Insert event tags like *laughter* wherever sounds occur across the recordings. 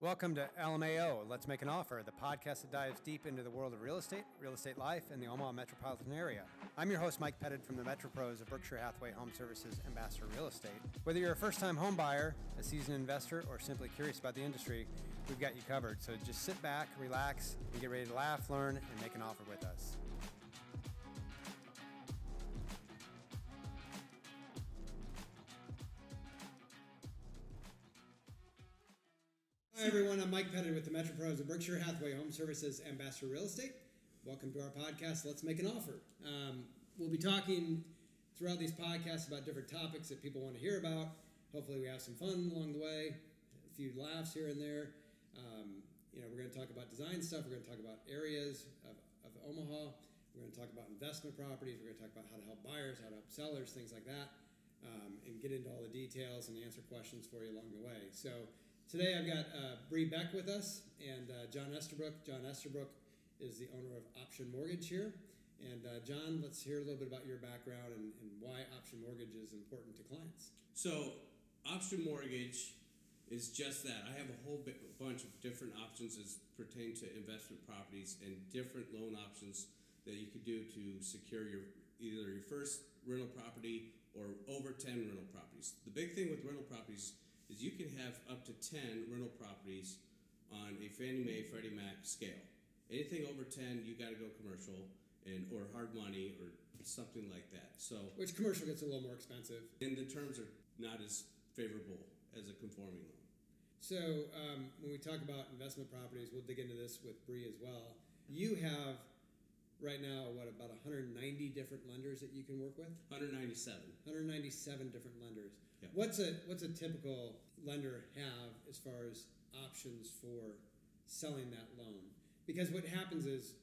Welcome to LMAO, Let's Make an Offer, the podcast that dives deep into the world of real estate, real estate life, and the Omaha metropolitan area. I'm your host, Mike Pettid from the Metro Pros of Berkshire Hathaway Home Services Ambassador Real Estate. Whether you're a first time home buyer, a seasoned investor, or simply curious about the industry, we've got you covered. So just sit back, relax, and get ready to laugh, learn, and make an offer with us. Hi, everyone. I'm Mike Pettid with the Metro Pros of Berkshire Hathaway Home Services Ambassador Real Estate. Welcome to our podcast, Let's Make an Offer. Um, we'll be talking throughout these podcasts about different topics that people want to hear about. Hopefully, we have some fun along the way, a few laughs here and there. Um, you know, we're going to talk about design stuff. We're going to talk about areas of, of Omaha. We're going to talk about investment properties. We're going to talk about how to help buyers, how to help sellers, things like that, um, and get into all the details and answer questions for you along the way. So Today I've got uh, Bree Beck with us and uh, John Estabrook. John Estabrook is the owner of Option Mortgage here. And uh, John, let's hear a little bit about your background and, and why Option Mortgage is important to clients. So, Option Mortgage is just that. I have a whole bunch of different options as pertain to investment properties and different loan options that you could do to secure your either your first rental property or over 10 rental properties. The big thing with rental properties is you can have up to 10 rental properties on a Fannie Mae Freddie Mac scale. Anything over 10, you got to go commercial and or hard money or something like that. So which commercial gets a little more expensive, and the terms are not as favorable as a conforming loan. So um, when we talk about investment properties, we'll dig into this with Bree as well. You have right now what about 190 different lenders that you can work with? 197 197 different lenders. Yep. what's a what's a typical lender have as far as options for selling that loan? Because what happens is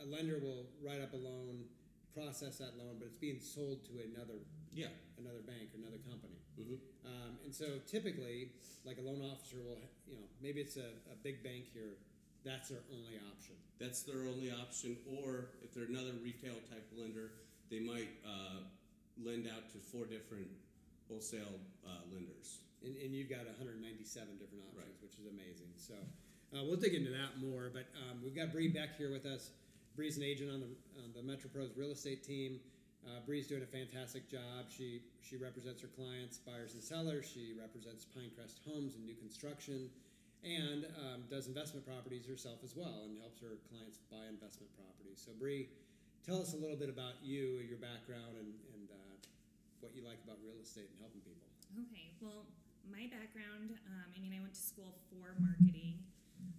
a lender will write up a loan process that loan but it's being sold to another yeah. another bank or another company. Mm-hmm. um, and so typically like a loan officer will you know maybe it's a, a big bank here that's their only option. That's their only option. Or if they're another retail type lender, they might uh, lend out to four different wholesale uh, lenders. And, and, you've got 197 different options, right. which is amazing. So uh, we'll dig into that more. But um, we've got Bree Beck here with us. Bree's an agent on the, on the Metro Pros real estate team. Uh, Bree's doing a fantastic job. She she represents her clients, buyers and sellers. She represents Pinecrest Homes and new construction and um, does investment properties herself as well and helps her clients buy investment properties. So, Bree, tell us a little bit about you, your background, and, and uh, what you like about real estate and helping people. Okay, well, my background um, I mean, I went to school for marketing.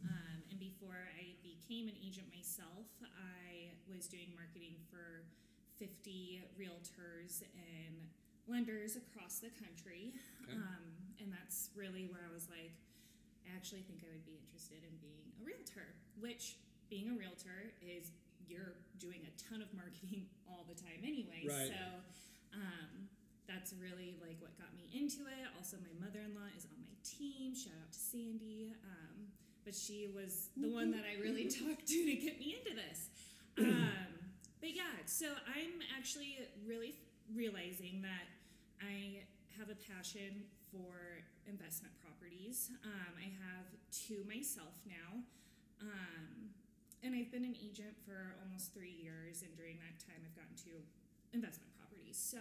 Um, and before I became an agent myself, I was doing marketing for 50 realtors and lenders across the country. Okay. Um, and that's really where I was like, actually think I would be interested in being a realtor, which being a realtor is you're doing a ton of marketing *laughs* all the time anyway. Right. So um, that's really like what got me into it. Also, my mother in law is on my team. Shout out to Sandy. Um, but she was the one that I really *laughs* talked to to get me into this. Um, but yeah, so I'm actually really realizing that I have a passion for investment properties. Um, I have two myself now. Um, and I've been an agent for almost three years, and during that time, I've gotten two investment properties. So,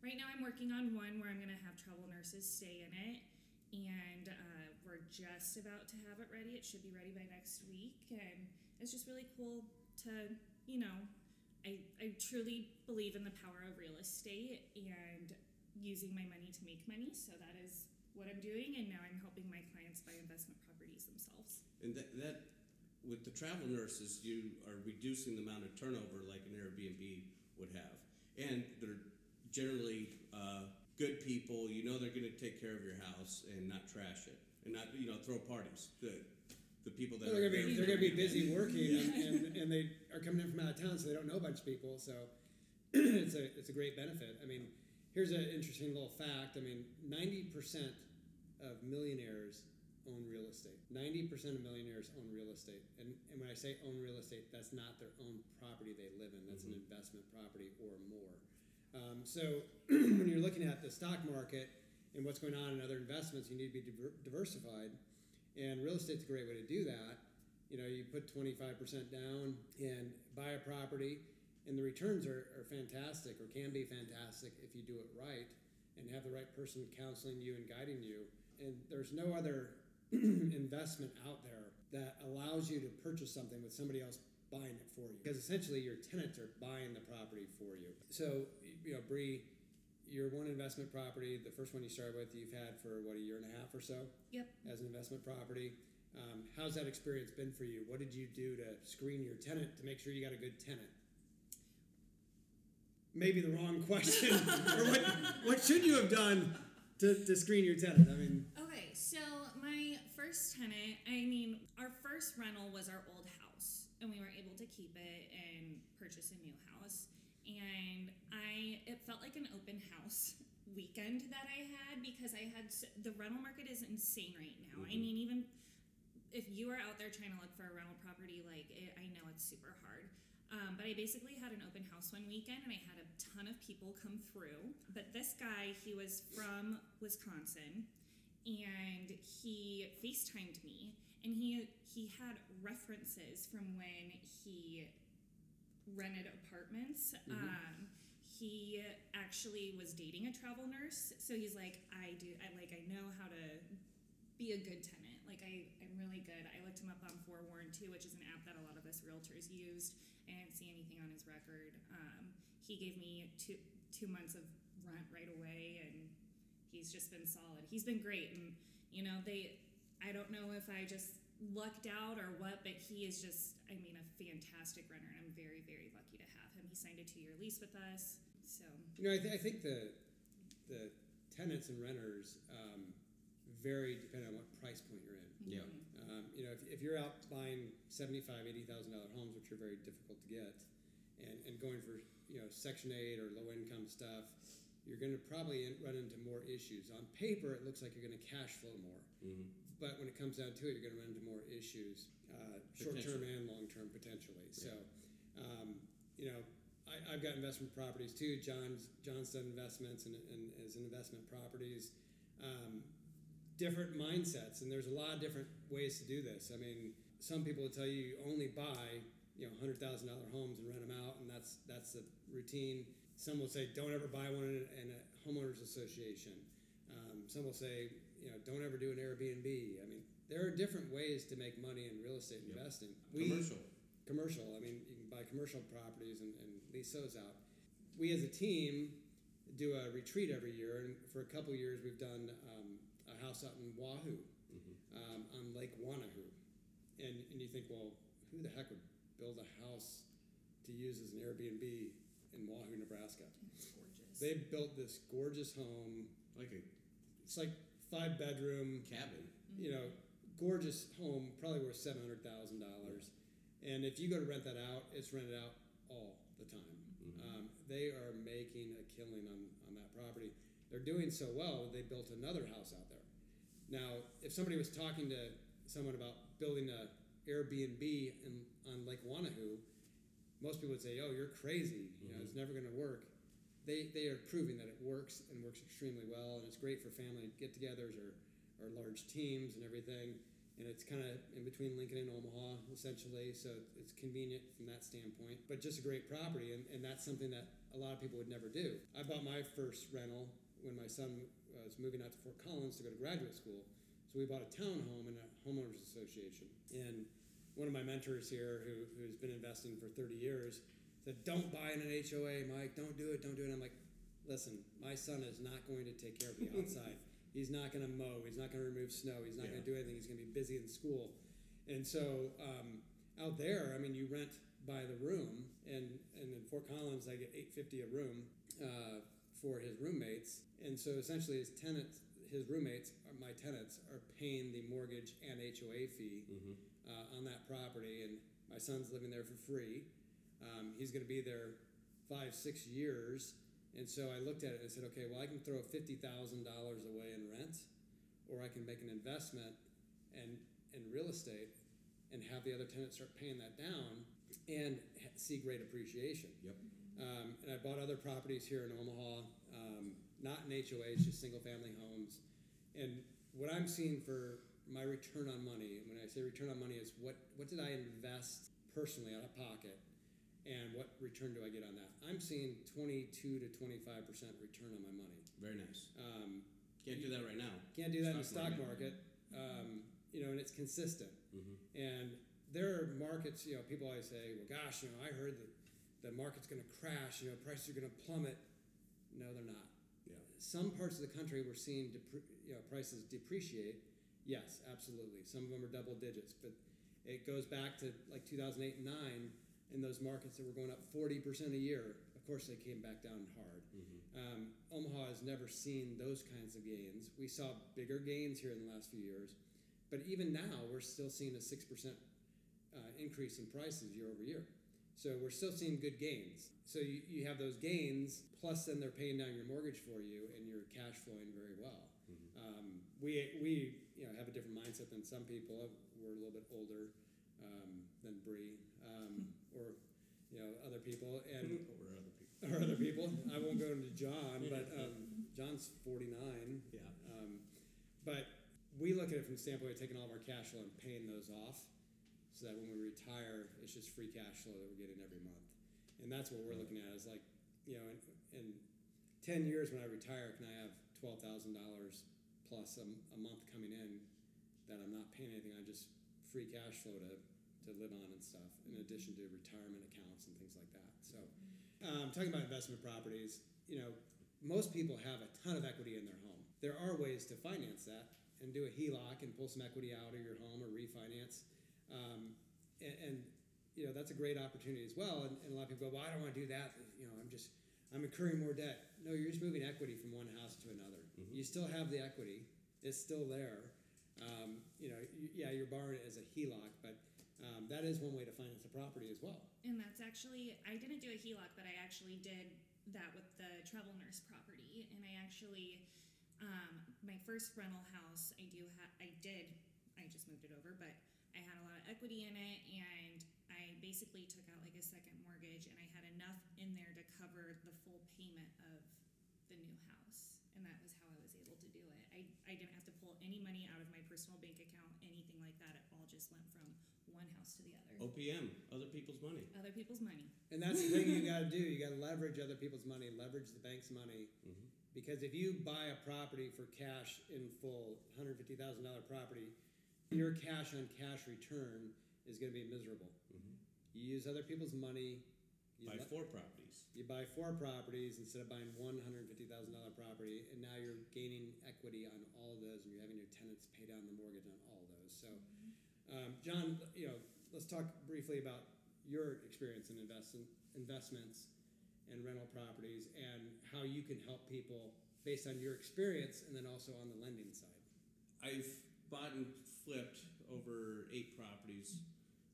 right now, I'm working on one where I'm going to have travel nurses stay in it, and uh, we're just about to have it ready. It should be ready by next week, and it's just really cool to, you know, I, I truly believe in the power of real estate, and using my money to make money. So that is what I'm doing, and now I'm helping my clients buy investment properties themselves. And that, that with the travel nurses, you are reducing the amount of turnover like an Airbnb would have, and they're generally uh, good people. You know they're going to take care of your house and not trash it, and not you know throw parties. The the people that well, they're going to be they're going to be busy working, yeah. and, and, and they are coming in from out of town, so they don't know a bunch of people. So *clears throat* it's a it's a great benefit. I mean Here's an interesting little fact. I mean, 90% of millionaires own real estate. 90% of millionaires own real estate. And, and when I say own real estate, that's not their own property they live in, that's mm-hmm. an investment property or more. Um, so *clears throat* when you're looking at the stock market and what's going on in other investments, you need to be diver- diversified. And real estate's a great way to do that. You know, you put 25% down and buy a property, and the returns are, are fantastic or can be fantastic if you do it right and have the right person counseling you and guiding you. And there's no other *clears throat* investment out there that allows you to purchase something with somebody else buying it for you. Because essentially your tenants are buying the property for you. So, you know, Bree, your one investment property, the first one you started with, you've had for what, a year and a half or so? Yep. As an investment property. Um, how's that experience been for you? What did you do to screen your tenant to make sure you got a good tenant? Maybe the wrong question. *laughs* or what, what should you have done to, to screen your tenant? I mean, Okay, so my first tenant, I mean, our first rental was our old house, and we were able to keep it and purchase a new house. And I, it felt like an open house *laughs* weekend that I had because I had the rental market is insane right now. I Mhm. mean, even if you are out there trying to look for a rental property, like it, I know it's super hard. Um, but I basically had an open house one weekend and I had a ton of people come through. But this guy, he was from Wisconsin and he FaceTimed me and he he had references from when he rented apartments. Mhm. Um, he actually was dating a travel nurse, so he's like, I do, I like, I know how to be a good tenant. Like, I, I'm really good. I looked him up on Forewarn too, which is an app that a lot of us realtors used. I didn't see anything on his record. Um, he gave me two two months of rent right away, and he's just been solid. He's been great, and you know they. I don't know if I just lucked out or what, but he is just, I mean, a fantastic renter, and I'm very, very lucky to have him. He signed a two year lease with us, so You know, I, th- I think the the tenants and renters um, vary depending on what price point you're in. Yeah. mhm. Um, you know, if, if you're out buying seventy-five, eighty thousand dollar homes, which are very difficult to get, and, and going for you know Section Eight or low income stuff, you're going to probably run into more issues. On paper, it looks like you're going to cash flow more, Mm-hmm. but when it comes down to it, you're going to run into more issues, uh, short term and long term potentially. So, um, you know, I, I've got investment properties too. John's John's done investments and, and is in investment properties. Um, different mindsets, and there's a lot of different ways to do this. I mean, some people will tell you you only buy you know hundred thousand dollar homes and rent them out, and that's that's the routine. Some will say don't ever buy one in a, in a homeowners association. Um, some will say you know don't ever do an Airbnb. I mean, there are different ways to make money in real estate Yep. investing. Commercial. commercial. I mean, you can buy commercial properties and, and lease those out. We as a team do a retreat every year, and for a couple years we've done um, house out in Wahoo Mm-hmm. um, on Lake Wanahoo. And, and you think, well, who the heck would build a house to use as an Airbnb in Wahoo, Nebraska? it's gorgeous. They built this gorgeous home. Like a It's like five bedroom, cabin. you know, gorgeous home, probably worth seven hundred thousand dollars. And if you go to rent that out, it's rented out all the time. Mhm. Um, they are making a killing on, on that property. They're doing so well that they built another house out there. Now, if somebody was talking to someone about building a Airbnb in, on Lake Wanahoo, most people would say, "Oh, you're crazy. You know, it's mm-hmm. never going to work." They, they are proving that it works and works extremely well, and it's great for family get-togethers or, or large teams and everything. And it's kind of in between Lincoln and Omaha, essentially, so it's convenient from that standpoint. But just a great property, and, and that's something that a lot of people would never do. I bought my first rental when my son was moving out to Fort Collins to go to graduate school. So we bought a townhome in a homeowners association. And one of my mentors here, who, who's been investing for 30 years, said, Don't buy in an HOA, Mike. Don't do it. Don't do it. And I'm like, Listen, my son is not going to take care of the *laughs* outside. He's not going to mow. He's not going to remove snow. He's not going to do anything. He's going to be busy in school. And so um, out there, I mean, you rent by the room, and, and in Fort Collins, I get 850 a room uh, roommates. And so essentially, his tenants, his roommates, are my tenants, are paying the mortgage and HOA fee Mm-hmm. uh, on that property, and my son's living there for free. Um, he's going to be there five, six years, and so I looked at it and said, okay, well, I can throw fifty thousand dollars away in rent, or I can make an investment and in real estate, and have the other tenants start paying that down, and see great appreciation. Yep. Um, and I bought other properties here in Omaha, um, not in HOAs, just single family homes. And what I'm seeing for my return on money. When I say return on money, is what what did I invest personally out of pocket, and what return do I get on that? I'm seeing 22 to 25 percent return on my money. Very nice. Um, Can't do that right now. can't do that in the Stock stock market. market, um, you know, and it's consistent. Mhm. And there are markets, you know, people always say, well, gosh, you know, I heard that the market's going to crash, you know, prices are going to plummet. No, they're not. Some parts of the country we're seeing, depre- you know, prices depreciate. Yes, absolutely. Some of them are double digits, but it goes back to like 2008 and 9 in those markets that were going up 40% a year. Of course, they came back down hard. Mhm. Um, Omaha has never seen those kinds of gains. We saw bigger gains here in the last few years, but even now we're still seeing a six percent uh, increase in prices year over year. So we're still seeing good gains. So you, you have those gains, plus then they're paying down your mortgage for you, and you're cash flowing very well. Mhm. Um, we we you know have a different mindset than some people. We're a little bit older um, than Bree um, *laughs* or you know other people, and *laughs* or other people. *laughs* or other people. I won't go into John, but um, John's 49. Yeah. Um, but we look at it from the standpoint of taking all of our cash flow and paying those off so that when we retire, it's just free cash flow that we're getting every month. And that's what we're looking at is like, you know, in, in 10 years when I retire, can I have $12,000 plus a, a month coming in that I'm not paying anything on, just free cash flow to, to live on and stuff, in addition to retirement accounts and things like that. So, um, talking about investment properties, you know, most people have a ton of equity in their home. There are ways to finance that and do a HELOC and pull some equity out of your home or refinance. Um, and, and, you know, that's a great opportunity as well. And, and a lot of people go, well, I don't want to do that. You know, I'm just, I'm incurring more debt. No, you're just moving equity from one house to another. Mhm. You still have the equity. It's still there. Um, you know, y- yeah, you're borrowing it as a HELOC, but um, that is one way to finance a property as well. And that's actually, I didn't do a HELOC, but I actually did that with the travel nurse property. And I actually, um, my first rental house, I do have, I did, I just moved it over, but I had a lot of equity in it and I basically took out like a second mortgage and I had enough in there to cover the full payment of the new house. And that was how I was able to do it. I, I didn't have to pull any money out of my personal bank account, anything like that. It all just went from one house to the other. OPM, other people's money. Other people's money. And that's the thing you got to do. You got to leverage other people's money, leverage the bank's money. Mhm. Because if you buy a property for cash in full, $150,000 property, your cash on cash return is going to be miserable. Mhm. You use other people's money. You, Buy le- four properties. you buy four properties instead of buying $150,000 property, and now you're gaining equity on all of those, and you're having your tenants pay down the mortgage on all of those. So, um, John, you know, let's talk briefly about your experience in invest investments and rental properties, and how you can help people based on your experience, and then also on the lending side. I've bought and flipped over eight properties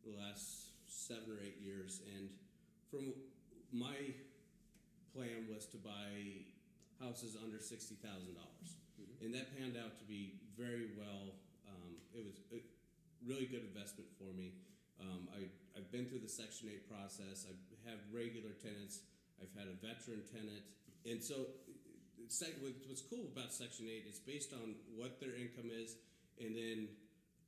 the last seven or eight years, and from my plan was to buy houses under sixty thousand dollars, Mhm. and that panned out to be very well. Um, it was a really good investment for me. Um, I, I've been through the Section Eight process. I've had regular tenants. I've had a veteran tenant, and so it's like- what- what's cool about Section 8 is based on what their income is, and then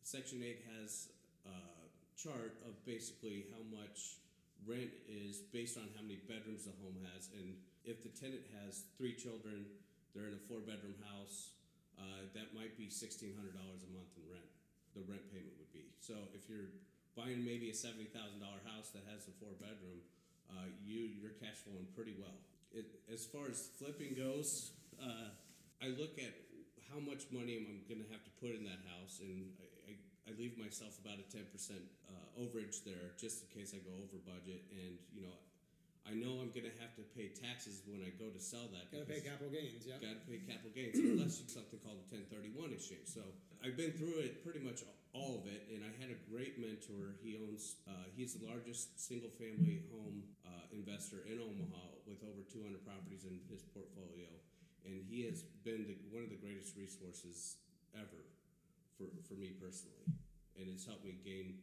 Section 8 has a chart of basically how much rent is based on how many bedrooms the home has. And if the tenant has three children, they're in a four bedroom house, uh, that might be $1,600 a month in rent. The rent payment would be. So if you're buying maybe a $70,000 house that has a four bedroom, uh, you you're cash flowing pretty well. It, as far as flipping goes, uh, I look at how much money am I'm going to have to put in that house, and I, I, I leave myself about a ten percent uh, overage there just in case I go over budget. And you know, I know I'm going to have to pay taxes when I go to sell that. Got to pay capital gains, yeah. Got to pay capital gains unless you something called a 1031 exchange. So I've been through it pretty much all of it, and I had a great mentor. He owns, uh, he's the largest single family home uh, investor in Omaha with over 200 properties in his portfolio, and he has been the, one of the greatest resources ever for, for me personally, and it's helped me gain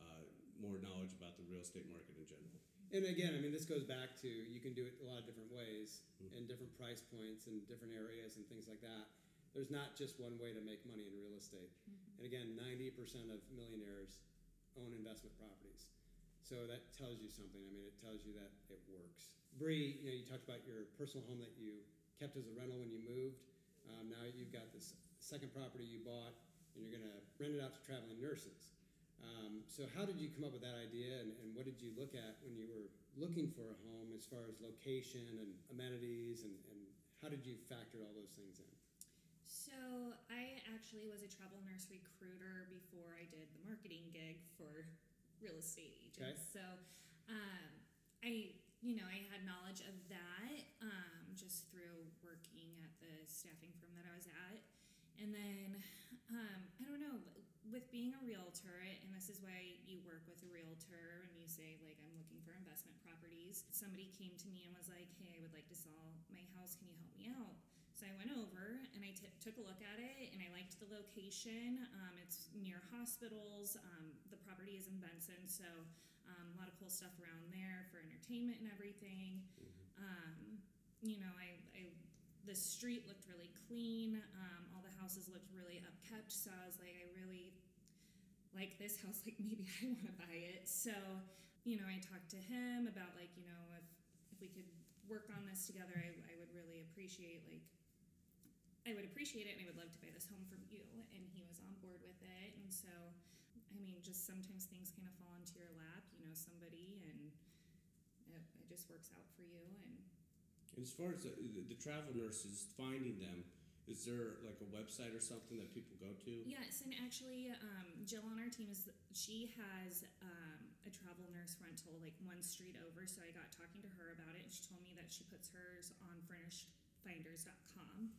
uh, more knowledge about the real estate market in general. And again, I mean, this goes back to you can do it a lot of different ways and different price points and different areas and things like that. there's not just one way to make money in real estate. And again, 90% of millionaires own investment properties. So that tells you something. I mean, it tells you that it works. Bree, you know, you talked about your personal home that you kept as a rental when you moved. Um, now you've got this second property you bought, and you're going to rent it out to traveling nurses. Um, so how did you come up with that idea, and, and what did you look at when you were looking for a home as far as location and amenities, and, and how did you factor all those things in? So I actually was a travel nurse recruiter before I did the marketing gig for real estate agents. Okay. So um, I, you know, I had knowledge of that um, just through working at the staffing firm that I was at. And then um, I don't know, with being a realtor, and this is why you work with a realtor and you say, like, I'm looking for investment properties. Somebody came to me and was like, Hey, I would like to sell my house. Can you help me out? So I went over and I t- took a look at it and I liked the location. Um, it's near hospitals. Um, the property is in Benson, so um, a lot of cool stuff around there for entertainment and everything. Um, you know, I, I the street looked really clean. Um, all the houses looked really upkept. So I was like, I really like this house. Like maybe I want to buy it. So you know, I talked to him about like you know if if we could work on this together, I, I would really appreciate like I would appreciate it and I would love to buy this home from you. And he was on board with it. And so, I mean, just sometimes things kind of fall into your lap, you know, somebody, and it, it just works out for you. And And as far as the, the, travel nurses finding them, is there like a website or something that people go to? yes, and actually, um, Jill on our team is, she has um, a travel nurse rental like one street over. So I got talking to her about it and she told me that she puts hers on furnishedfinders.com.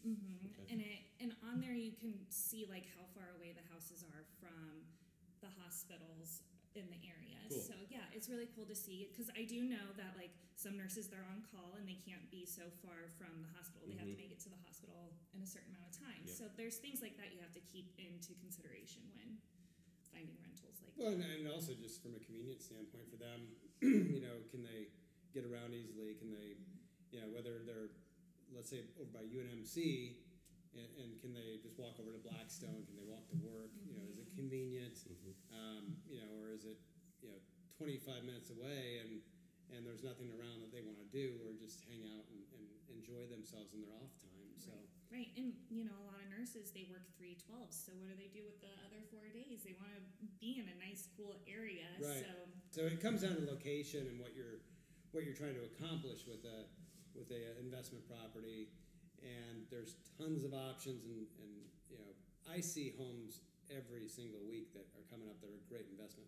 Mm-hmm. Okay. And it and on there you can see like how far away the houses are from the hospitals in the area. Cool. So yeah, it's really cool to see because I do know that like some nurses they're on call and they can't be so far from the hospital. They have to Mhm. make it to the hospital in a certain amount of time. Yep. So there's things like that you have to keep into consideration when finding rentals like Well, and, and also just from a convenience standpoint for them, *clears throat* you know, can they get around easily? Can they, you know, whether they're, let's say, over by UNMC, and, and can they just walk over to Blackstone? Can they walk to work? You know, is it convenient? Mhm. Um, you know, or is it, you know, 25 minutes away and and there's nothing around that they want to do or just hang out and, and enjoy themselves in their off time. So. Right, and you know, a lot of nurses they work three twelves. So what do they do with the other four days? They want to be in a nice, cool area. Right. So So it comes down to location and what you're what you're trying to accomplish with a with a investment property. And there's tons of options, and, and you know I see homes every single week that are coming up that are great investment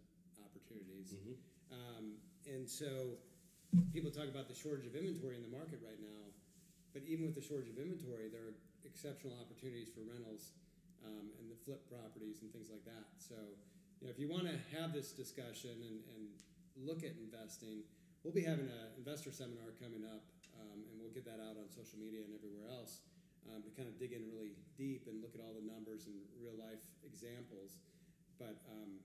opportunities. Mhm. Um, and so people talk about the shortage of inventory in the market right now, but even with the shortage of inventory, there are exceptional opportunities for rentals um, and the flip properties and things like that. So, you know, if you want to have this discussion and, and look at investing, we'll be having an investor seminar coming up, um, and we'll get that out on social media and everywhere else um, to kind of dig in really deep and look at all the numbers and real life examples. But um,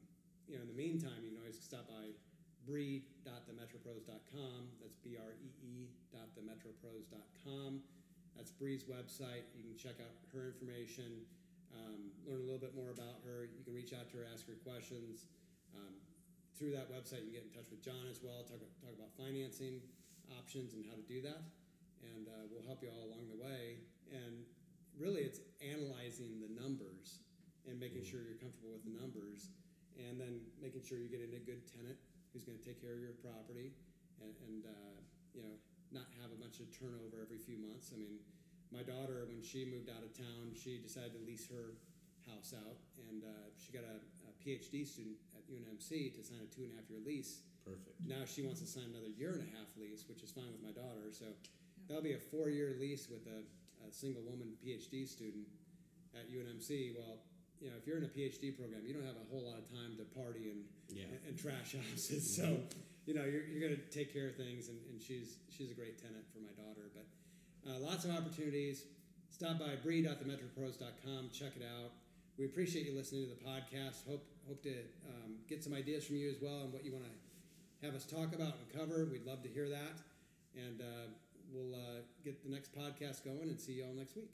you know, in the meantime, you can always stop by bree.themetropros.com. That's B R E E dot themetropros.com. That's Bree's website. You can check out her information, um, learn a little bit more about her. You can reach out to her, ask her questions. Um, through that website, you can get in touch with John as well, talk, talk about financing options and how to do that. And uh, we'll help you all along the way. And really, it's analyzing the numbers and making sure you're comfortable with the numbers and then making sure you're getting a good tenant who's going to take care of your property and, and uh, you know not have a bunch of turnover every few months. I mean, my daughter when she moved out of town, she decided to lease her house out, and uh, she got a, a PhD student at UNMC to sign a two and a half year lease. Perfect. Now she wants to sign another year and a half lease, which is fine with my daughter. So that'll be a four year lease with a, a single woman PhD student at UNMC. Well, you know, if you're in a PhD program, you don't have a whole lot of time to party and Yeah. and, and trash *laughs* houses. So, you know, you're, you're going to take care of things, and, and she's she's a great tenant for my daughter. But uh, lots of opportunities. Stop by bree.themetropros.com. Check it out. We appreciate you listening to the podcast. Hope hope to um, get some ideas from you as well on what you want to have us talk about and cover. We'd love to hear that, and uh, we'll uh, get the next podcast going and see you all next week.